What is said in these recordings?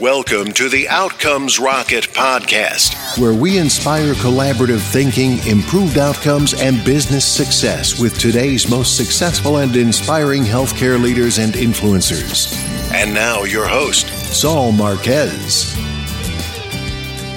Welcome to the Outcomes Rocket podcast, where we inspire collaborative thinking, improved outcomes, and business success with today's most successful and inspiring healthcare leaders and influencers. And now, your host, Saul Marquez.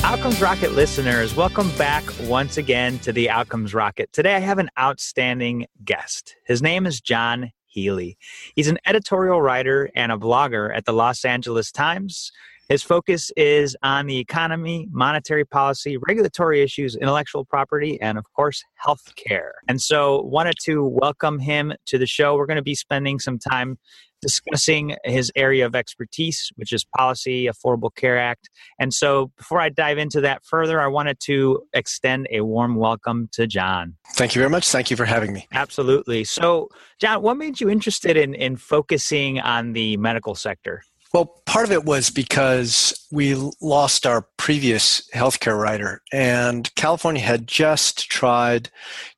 Outcomes Rocket listeners, welcome back once again to the Outcomes Rocket. Today I have an outstanding guest. His name is Jon Healey. He's an editorial writer and a blogger at the Los Angeles Times. His focus is on the economy, monetary policy, regulatory issues, intellectual property, and of course, healthcare. And so, wanted to welcome him to the show. We're going to be spending some time discussing his area of expertise, which is policy, Affordable Care Act. And so, before I dive into that further, I wanted to extend a warm welcome to Jon. Thank you very much. Thank you for having me. Absolutely. So, Jon, what made you interested in, in focusing on the medical sector? Well, part of it was because we lost our previous healthcare writer, and California had just tried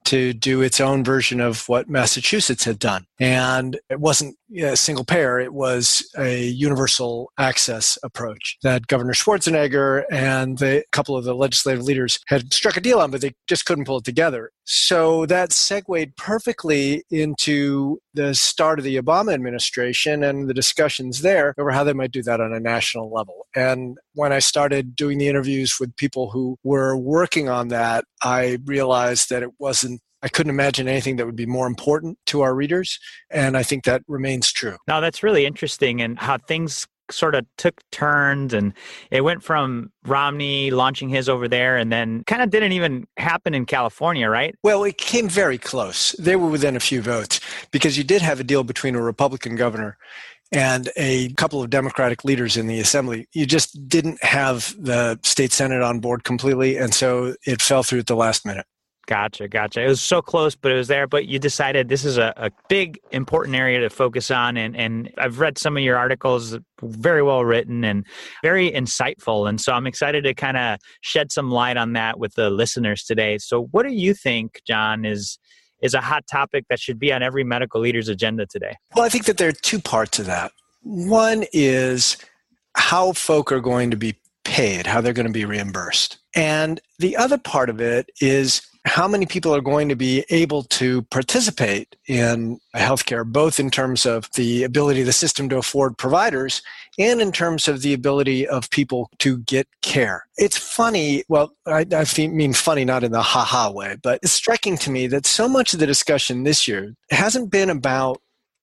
to do its own version of what Massachusetts had done. And it wasn't a single payer, it was a universal access approach that Governor Schwarzenegger and a couple of the legislative leaders had struck a deal on, but they just couldn't pull it together. So that segued perfectly into the start of the Obama administration and the discussions there over how they might do that on a national level. And when I started doing the interviews with people who were working on that, I realized that it wasn't I couldn't imagine anything that would be more important to our readers. And I think that remains true. Now, that's really interesting and how things sort of took turns and it went from Romney launching his over there and then kind of didn't even happen in California, right? Well, it came very close. They were within a few votes because you did have a deal between a Republican governor and a couple of Democratic leaders in the assembly. You just didn't have the state senate on board completely, and so it fell through at the last minute. Gotcha, gotcha. It was so close, but it was there. But you decided this is a, a big, important area to focus on. And, and I've read some of your articles, very well written and very insightful. And so I'm excited to kind of shed some light on that with the listeners today. So, what do you think, Jon, is is a hot topic that should be on every medical leader's agenda today? Well, I think that there are two parts of that. One is how folk are going to be paid, how they're going to be reimbursed. And the other part of it is how many people are going to be able to participate in healthcare, both in terms of the ability of the system to afford providers and in terms of the ability of people to get care. It's funny, well, I, I mean funny not in the ha ha way, but it's striking to me that so much of the discussion this year hasn't been about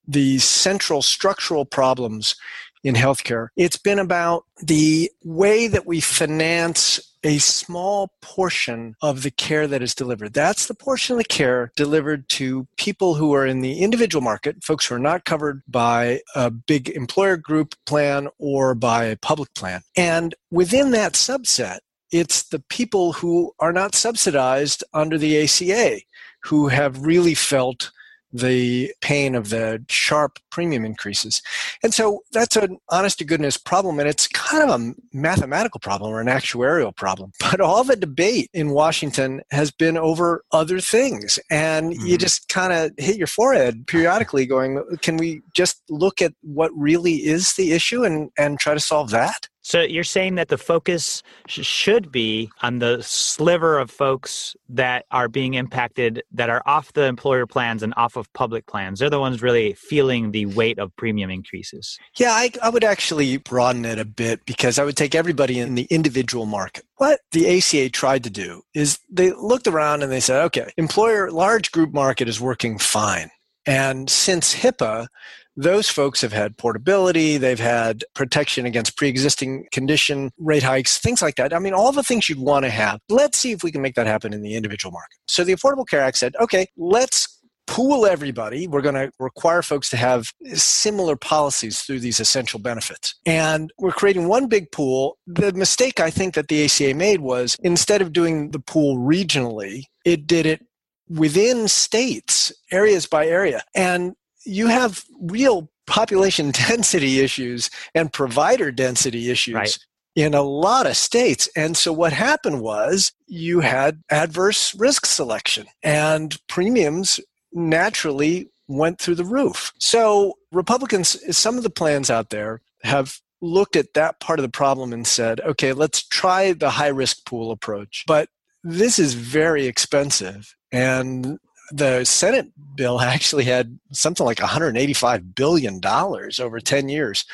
the central structural problems in healthcare. It's been about the way that we finance a small portion of the care that is delivered. That's the portion of the care delivered to people who are in the individual market, folks who are not covered by a big employer group plan or by a public plan. And within that subset, it's the people who are not subsidized under the ACA who have really felt the pain of the sharp premium increases. And so that's an honest to goodness problem, and it's kind of a mathematical problem or an actuarial problem. But all the debate in Washington has been over other things, and mm-hmm. you just kind of hit your forehead periodically going, can we just look at what really is the issue and, and try to solve that? So you're saying that the focus sh- should be on the sliver of folks that are being impacted that are off the employer plans and off of public plans. They're the ones really feeling the weight of premium increases. Yeah, I, I would actually broaden it a bit because I would take everybody in the individual market. What the ACA tried to do is they looked around and they said, okay, employer large group market is working fine. And since HIPAA, those folks have had portability, they've had protection against pre existing condition rate hikes, things like that. I mean, all the things you'd want to have. Let's see if we can make that happen in the individual market. So the Affordable Care Act said, okay, let's pool everybody. We're going to require folks to have similar policies through these essential benefits. And we're creating one big pool. The mistake I think that the ACA made was instead of doing the pool regionally, it did it within states, areas by area. And you have real population density issues and provider density issues right. in a lot of states. And so what happened was you had adverse risk selection and premiums naturally went through the roof. So Republicans, some of the plans out there have looked at that part of the problem and said, okay, let's try the high risk pool approach. But this is very expensive. And the Senate bill actually had something like $185 billion over 10 years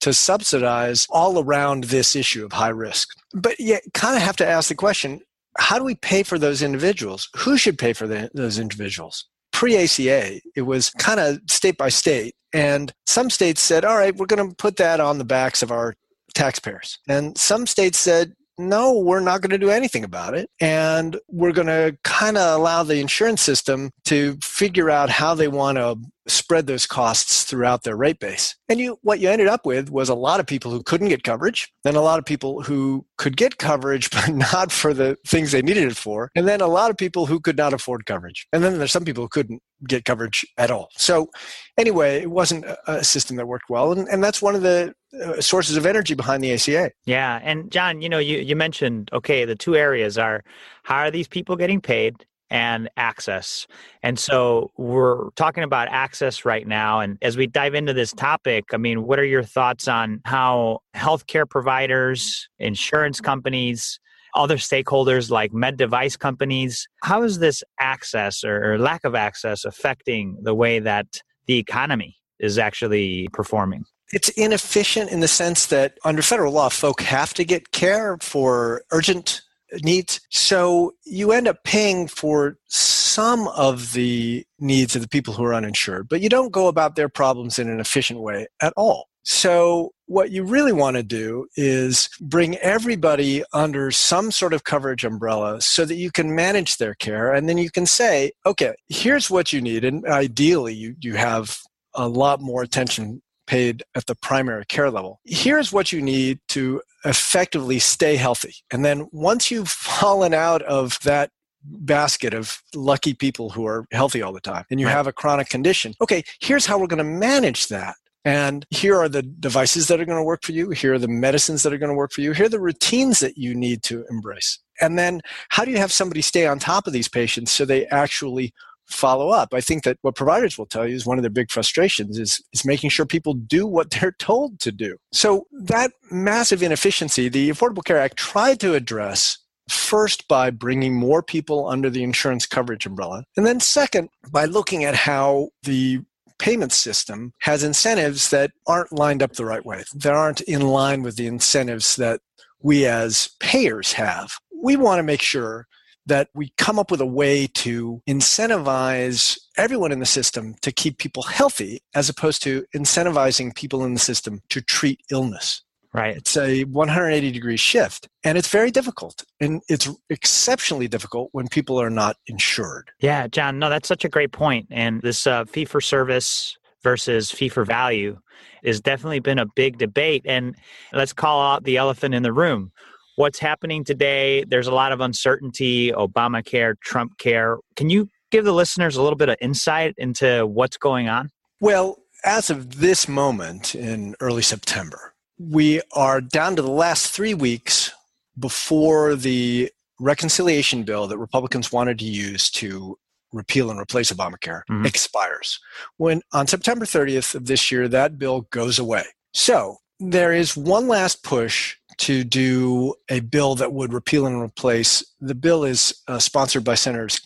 to subsidize all around this issue of high risk. But you kind of have to ask the question how do we pay for those individuals? Who should pay for the, those individuals? Pre ACA, it was kind of state by state. And some states said, all right, we're going to put that on the backs of our taxpayers. And some states said, no, we're not going to do anything about it. And we're going to kind of allow the insurance system to figure out how they want to spread those costs throughout their rate base. And you, what you ended up with was a lot of people who couldn't get coverage, then a lot of people who could get coverage, but not for the things they needed it for, and then a lot of people who could not afford coverage. And then there's some people who couldn't get coverage at all. So anyway, it wasn't a system that worked well. And, and that's one of the uh, sources of energy behind the ACA. Yeah. And Jon, you know, you, you mentioned, okay, the two areas are how are these people getting paid? And access. And so we're talking about access right now. And as we dive into this topic, I mean, what are your thoughts on how healthcare providers, insurance companies, other stakeholders like med device companies, how is this access or, lack of access affecting the way that the economy is actually performing? It's inefficient in the sense that under federal law, folk have to get care for urgent needs. So you end up paying for some of the needs of the people who are uninsured, but you don't go about their problems in an efficient way at all. So what you really want to do is bring everybody under some sort of coverage umbrella so that you can manage their care and then you can say, okay, here's what you need. And ideally you, you have a lot more attention paid at the primary care level. Here's what you need to effectively stay healthy. And then once you've fallen out of that basket of lucky people who are healthy all the time and you have a chronic condition, okay, here's how we're going to manage that. And here are the devices that are going to work for you. Here are the medicines that are going to work for you. Here are the routines that you need to embrace. And then how do you have somebody stay on top of these patients so they actually follow up. I think that what providers will tell you is one of their big frustrations is, is making sure people do what they're told to do. So that massive inefficiency, the Affordable Care Act tried to address first by bringing more people under the insurance coverage umbrella, and then second by looking at how the payment system has incentives that aren't lined up the right way. That aren't in line with the incentives that we as payers have. We want to make sure that we come up with a way to incentivize everyone in the system to keep people healthy as opposed to incentivizing people in the system to treat illness. Right. It's a 180 degree shift and it's very difficult. And it's exceptionally difficult when people are not insured. Yeah, Jon, no, that's such a great point. And this uh, fee for service versus fee for value has definitely been a big debate. And let's call out the elephant in the room what's happening today. There's a lot of uncertainty, Obamacare, Trump care. Can you give the listeners a little bit of insight into what's going on? Well, as of this moment in early September, we are down to the last three weeks before the reconciliation bill that Republicans wanted to use to repeal and replace Obamacare mm-hmm. expires. When on September 30th of this year, that bill goes away. So there is one last push to do a bill that would repeal and replace. The bill is uh, sponsored by Senators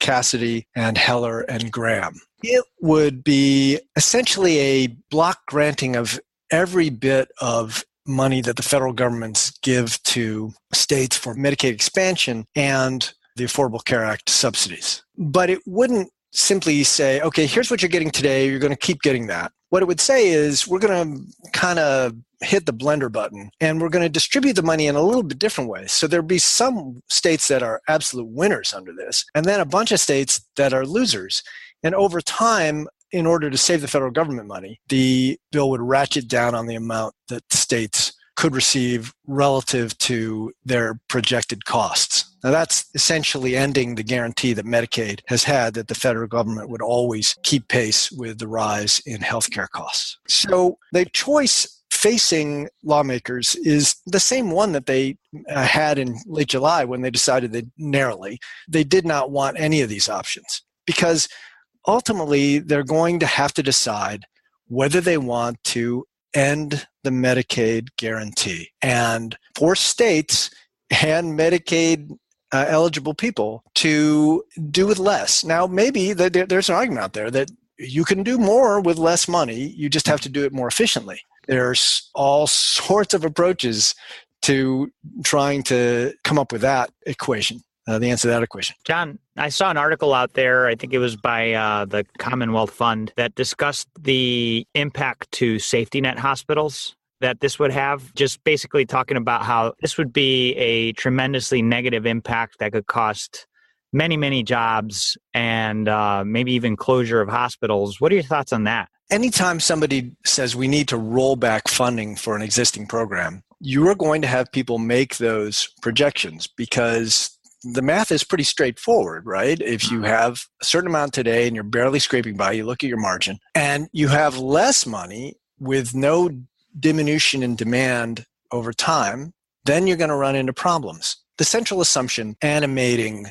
Cassidy and Heller and Graham. It would be essentially a block granting of every bit of money that the federal governments give to states for Medicaid expansion and the Affordable Care Act subsidies. But it wouldn't simply say, okay, here's what you're getting today, you're going to keep getting that. What it would say is, we're going to kind of hit the blender button and we're going to distribute the money in a little bit different way. So there'll be some states that are absolute winners under this, and then a bunch of states that are losers. And over time, in order to save the federal government money, the bill would ratchet down on the amount that states could receive relative to their projected costs. Now, that's essentially ending the guarantee that Medicaid has had that the federal government would always keep pace with the rise in healthcare costs. So, the choice facing lawmakers is the same one that they uh, had in late July when they decided that narrowly they did not want any of these options because ultimately they're going to have to decide whether they want to end the Medicaid guarantee and force states and Medicaid uh, eligible people to do with less. Now, maybe the, there's an argument out there that you can do more with less money, you just have to do it more efficiently. There's all sorts of approaches to trying to come up with that equation. Uh, the answer to that equation. Jon, I saw an article out there, I think it was by uh, the Commonwealth Fund, that discussed the impact to safety net hospitals that this would have. Just basically talking about how this would be a tremendously negative impact that could cost many, many jobs and uh, maybe even closure of hospitals. What are your thoughts on that? Anytime somebody says we need to roll back funding for an existing program, you are going to have people make those projections because the math is pretty straightforward, right? If you have a certain amount today and you're barely scraping by, you look at your margin, and you have less money with no diminution in demand over time, then you're going to run into problems. The central assumption animating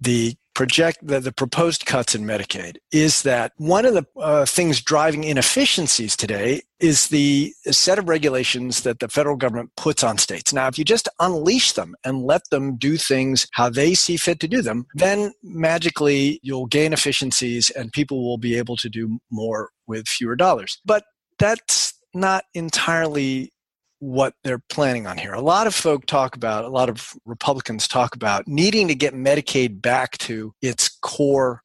the project the, the proposed cuts in Medicaid is that one of the uh, things driving inefficiencies today is the set of regulations that the federal government puts on states. Now, if you just unleash them and let them do things how they see fit to do them, then magically you'll gain efficiencies and people will be able to do more with fewer dollars. But that's not entirely what they're planning on here. A lot of folk talk about, a lot of Republicans talk about needing to get Medicaid back to its core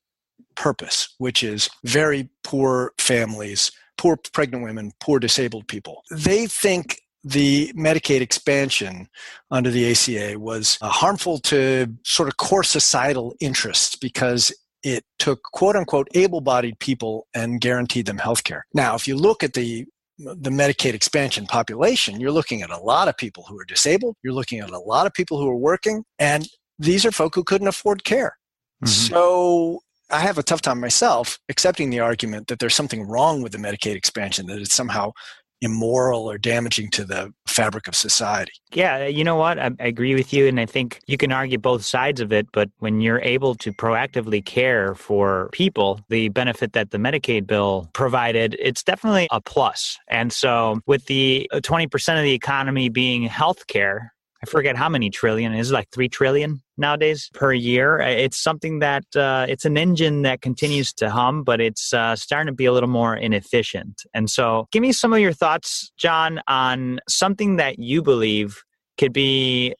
purpose, which is very poor families, poor pregnant women, poor disabled people. They think the Medicaid expansion under the ACA was uh, harmful to sort of core societal interests because it took quote unquote able bodied people and guaranteed them health care. Now, if you look at the the Medicaid expansion population, you're looking at a lot of people who are disabled, you're looking at a lot of people who are working, and these are folk who couldn't afford care. Mm-hmm. So I have a tough time myself accepting the argument that there's something wrong with the Medicaid expansion, that it's somehow immoral or damaging to the fabric of society. Yeah, you know what? I, I, agree with you. And I think you can argue both sides of it. But when you're able to proactively care for people, the benefit that the Medicaid bill provided, it's definitely a plus. And so with the 20% uh, of the economy being healthcare, I forget how many trillion. Is it like three trillion nowadays per year? Uh, it's something that uh, it's an engine that continues to hum, but it's uh, starting to be a little more inefficient. And so, give me some of your thoughts, Jon, on something that you believe could be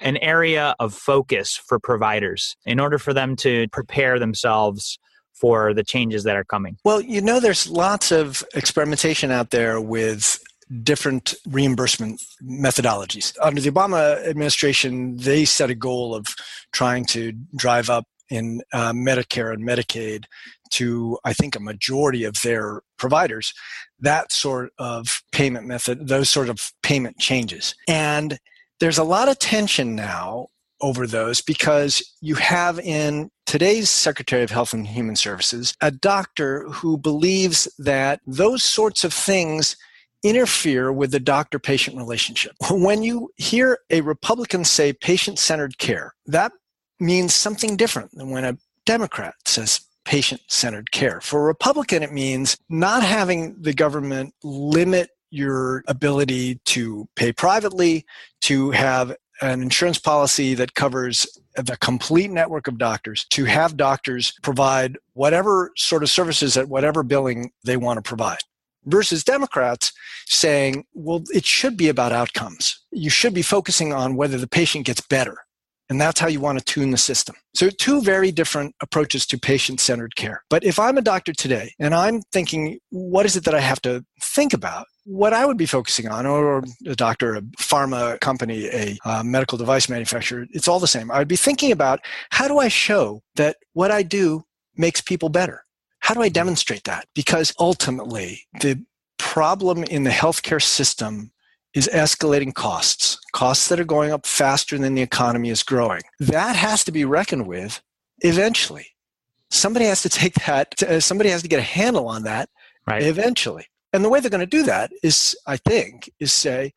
an area of focus for providers in order for them to prepare themselves for the changes that are coming? Well, you know, there's lots of experimentation out there with different reimbursement methodologies. Under the Obama administration, they set a goal of trying to drive up in uh, Medicare and Medicaid to, I think, a majority of their providers, that sort of payment method, those sort of payment changes. And there's a lot of tension now over those because you have in today's Secretary of Health and Human Services a doctor who believes that those sorts of things interfere with the doctor patient relationship. When you hear a Republican say patient centered care, that means something different than when a Democrat says patient centered care. For a Republican, it means not having the government limit your ability to pay privately, to have an insurance policy that covers the complete network of doctors, to have doctors provide whatever sort of services at whatever billing they want to provide versus Democrats saying, well, it should be about outcomes. You should be focusing on whether the patient gets better. And that's how you want to tune the system. So, two very different approaches to patient centered care. But if I'm a doctor today and I'm thinking, what is it that I have to think about? What I would be focusing on, or a doctor, a pharma company, a uh, medical device manufacturer, it's all the same. I would be thinking about how do I show that what I do makes people better? How do I demonstrate that? Because ultimately, the problem in the healthcare system is escalating costs, costs that are going up faster than the economy is growing. That has to be reckoned with eventually. Somebody has to take that, uh, somebody has to get a handle on that right. eventually. And the way they're going to do that is, I think, is say,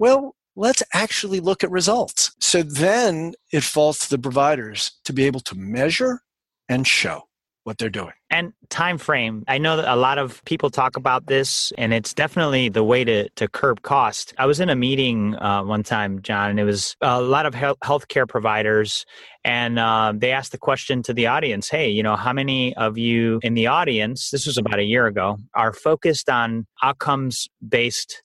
well, let's actually look at results. So then it falls to the providers to be able to measure and show. What they're doing. And time frame. I know that a lot of people talk about this, and it's definitely the way to, to curb cost. I was in a meeting uh, one time, Jon, and it was a lot of health healthcare providers, and uh, they asked the question to the audience hey, you know, how many of you in the audience, this was about a year ago, are focused on outcomes based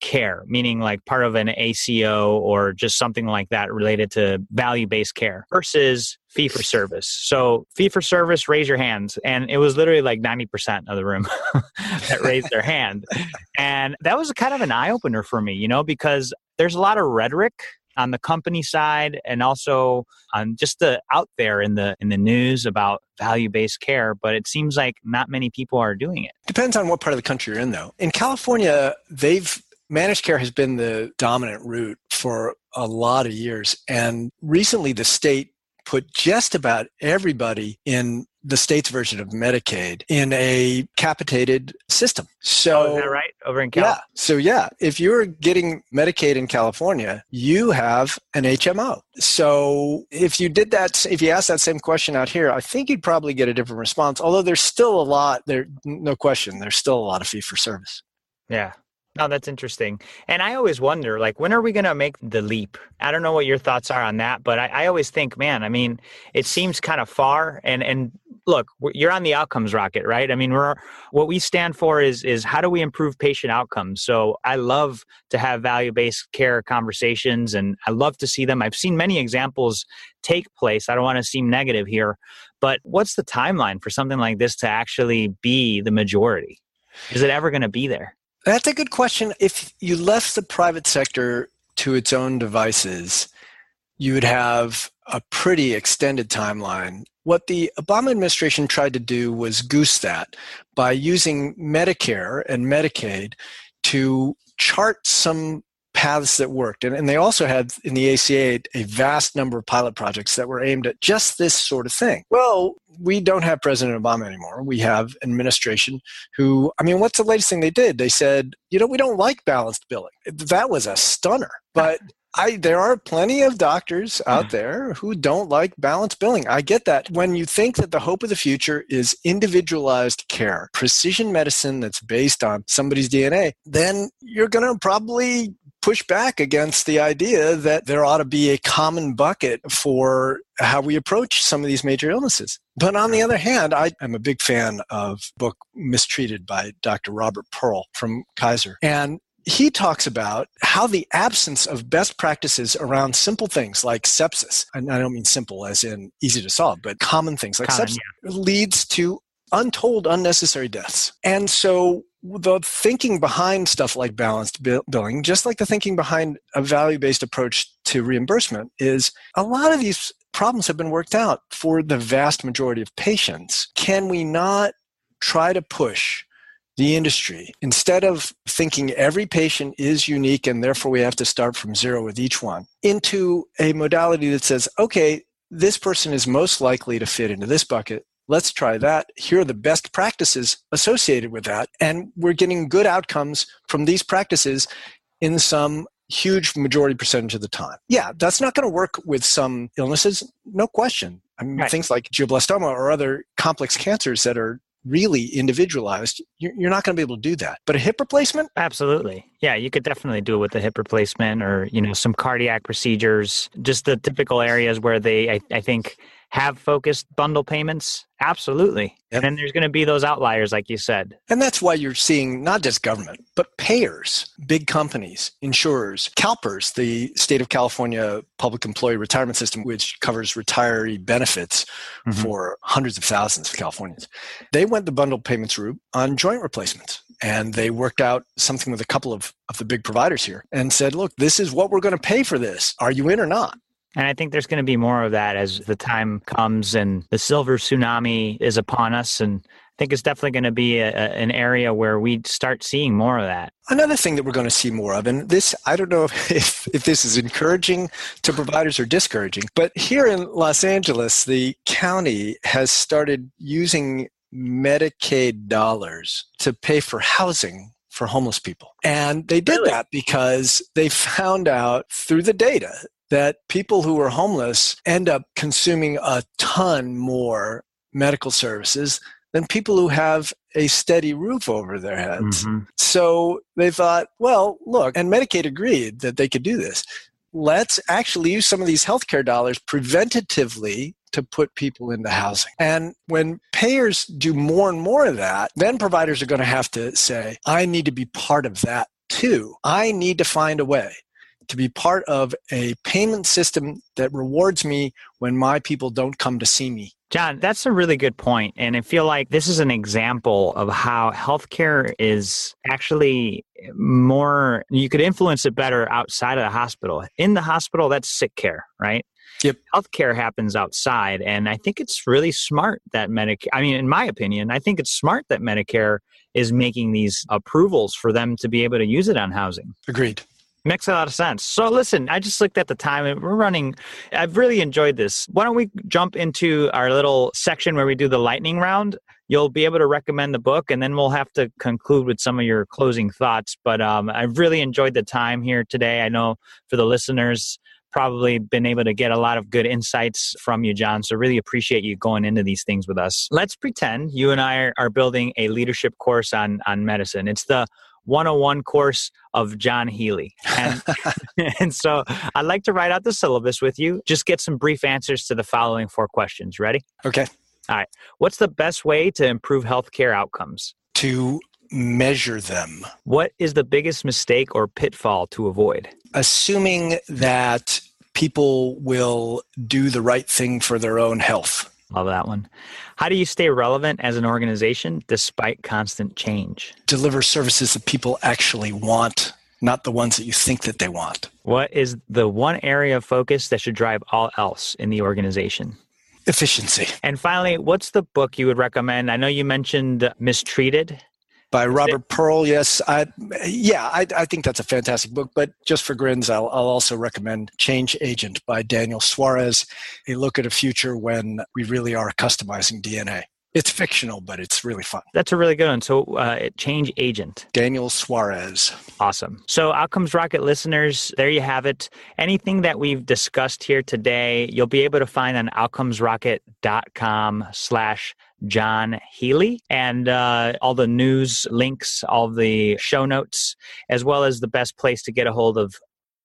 care, meaning like part of an ACO or just something like that related to value based care versus fee for service. So, fee for service, raise your hands. And it was literally like 90% of the room that raised their hand. And that was kind of an eye opener for me, you know, because there's a lot of rhetoric on the company side and also on just the out there in the in the news about value-based care but it seems like not many people are doing it depends on what part of the country you're in though in california they've managed care has been the dominant route for a lot of years. And recently, the state put just about everybody in the state's version of Medicaid in a capitated system. So oh, is that right? Over in California? Yeah. So yeah, if you're getting Medicaid in California, you have an HMO. So if you did that, if you asked that same question out here, I think you'd probably get a different response. Although there's still a lot there, no question, there's still a lot of fee for service. Yeah. Oh, that's interesting. And I always wonder, like, when are we going to make the leap? I don't know what your thoughts are on that, but I, I always think, man, I mean, it seems kind of far. And and look, you're on the outcomes rocket, right? I mean, we're what we stand for is is how do we improve patient outcomes? So I love to have value based care conversations, and I love to see them. I've seen many examples take place. I don't want to seem negative here, but what's the timeline for something like this to actually be the majority? Is it ever going to be there? That's a good question. If you left the private sector to its own devices, you would have a pretty extended timeline. What the Obama administration tried to do was goose that by using Medicare and Medicaid to chart some paths that worked. And, and they also had in the ACA a vast number of pilot projects that were aimed at just this sort of thing. Well, we don't have President Obama anymore. We have administration who, I mean, what's the latest thing they did? They said, you know, we don't like balanced billing. That was a stunner. But I, there are plenty of doctors out hmm. there who don't like balanced billing. I get that. When you think that the hope of the future is individualized care, precision medicine that's based on somebody's DNA, then you're going to probably push back against the idea that there ought to be a common bucket for how we approach some of these major illnesses. But on the other hand, I am a big fan of book Mistreated by Dr. Robert Pearl from Kaiser. And he talks about how the absence of best practices around simple things like sepsis, and I don't mean simple as in easy to solve, but common things like common, sepsis, yeah. leads to untold unnecessary deaths. And so the thinking behind stuff like balanced billing, just like the thinking behind a value based approach to reimbursement, is a lot of these problems have been worked out for the vast majority of patients. Can we not try to push the industry instead of thinking every patient is unique and therefore we have to start from zero with each one into a modality that says, okay, this person is most likely to fit into this bucket let's try that. Here are the best practices associated with that. And we're getting good outcomes from these practices in some huge majority percentage of the time. Yeah, that's not going to work with some illnesses, no question. I mean, right. things like glioblastoma or other complex cancers that are really individualized, you're not going to be able to do that. But a hip replacement? Absolutely. Yeah, you could definitely do it with a hip replacement or, you know, some cardiac procedures, just the typical areas where they, I, I think, have focused bundle payments? Absolutely. Yep. And there's going to be those outliers, like you said. And that's why you're seeing not just government, but payers, big companies, insurers, CalPERS, the state of California public employee retirement system, which covers retiree benefits mm-hmm. for hundreds of thousands of Californians. They went the bundle payments route on joint replacements. And they worked out something with a couple of, of the big providers here and said, look, this is what we're going to pay for this. Are you in or not? And I think there's going to be more of that as the time comes and the silver tsunami is upon us. And I think it's definitely going to be a, an area where we start seeing more of that. Another thing that we're going to see more of, and this, I don't know if, if this is encouraging to providers or discouraging, but here in Los Angeles, the county has started using Medicaid dollars to pay for housing for homeless people. And they did really? that because they found out through the data that people who are homeless end up consuming a ton more medical services than people who have a steady roof over their heads. Mm-hmm. So they thought, well, look, and Medicaid agreed that they could do this. Let's actually use some of these healthcare dollars preventatively to put people into housing. And when payers do more and more of that, then providers are going to have to say, I need to be part of that too. I need to find a way to be part of a payment system that rewards me when my people don't come to see me. Jon, that's a really good point. And I feel like this is an example of how healthcare is actually more, you could influence it better outside of the hospital. In the hospital, that's sick care, right? Yep. Healthcare happens outside. And I think it's really smart that Medicare, I mean, in my opinion, I think it's smart that Medicare is making these approvals for them to be able to use it on housing. Agreed. Makes a lot of sense. So, listen, I just looked at the time and we're running. I've really enjoyed this. Why don't we jump into our little section where we do the lightning round? You'll be able to recommend the book, and then we'll have to conclude with some of your closing thoughts. But um, I've really enjoyed the time here today. I know for the listeners, probably been able to get a lot of good insights from you, Jon. So, really appreciate you going into these things with us. Let's pretend you and I are, building a leadership course on, on medicine. It's the 101 course of Jon Healey. And, and so I'd like to write out the syllabus with you. Just get some brief answers to the following four questions. Ready? Okay. All right. What's the best way to improve healthcare outcomes? To measure them. What is the biggest mistake or pitfall to avoid? Assuming that people will do the right thing for their own health. Love that one. How do you stay relevant as an organization despite constant change? Deliver services that people actually want, not the ones that you think that they want. What is the one area of focus that should drive all else in the organization? Efficiency. And finally, what's the book you would recommend? I know you mentioned Mistreated by Robert Pearl. Yes, I, yeah, I, I, think that's a fantastic book. But just for grins, I'll, I'll, also recommend Change Agent by Daniel Suarez. A look at a future when we really are customizing DNA. It's fictional, but it's really fun. That's a really good one. So, uh, Change Agent. Daniel Suarez. Awesome. So, Outcomes Rocket listeners, there you have it. Anything that we've discussed here today, you'll be able to find on outcomesrocket.com slash Jon Healey, and uh, all the news links, all the show notes, as well as the best place to get a hold of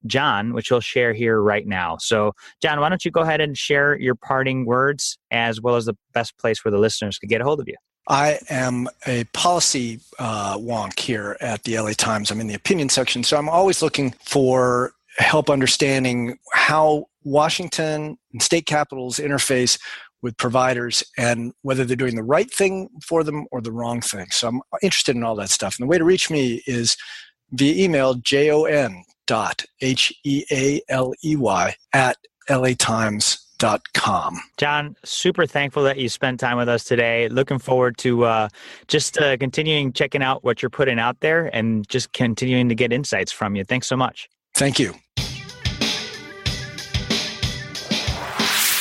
Jon, which he'll share here right now. So, Jon, why don't you go ahead and share your parting words as well as the best place where the listeners could get a hold of you? I am a policy uh, wonk here at the LA Times. I'm in the opinion section, so I'm always looking for help understanding how Washington and state capitals interface with providers and whether they're doing the right thing for them or the wrong thing. So I'm interested in all that stuff. And the way to reach me is via email, jon dot h-e-a-l-e-y at latimes.com. Jon, super thankful that you spent time with us today. Looking forward to uh, just uh, continuing checking out what you're putting out there and just continuing to get insights from you. Thanks so much. Thank you.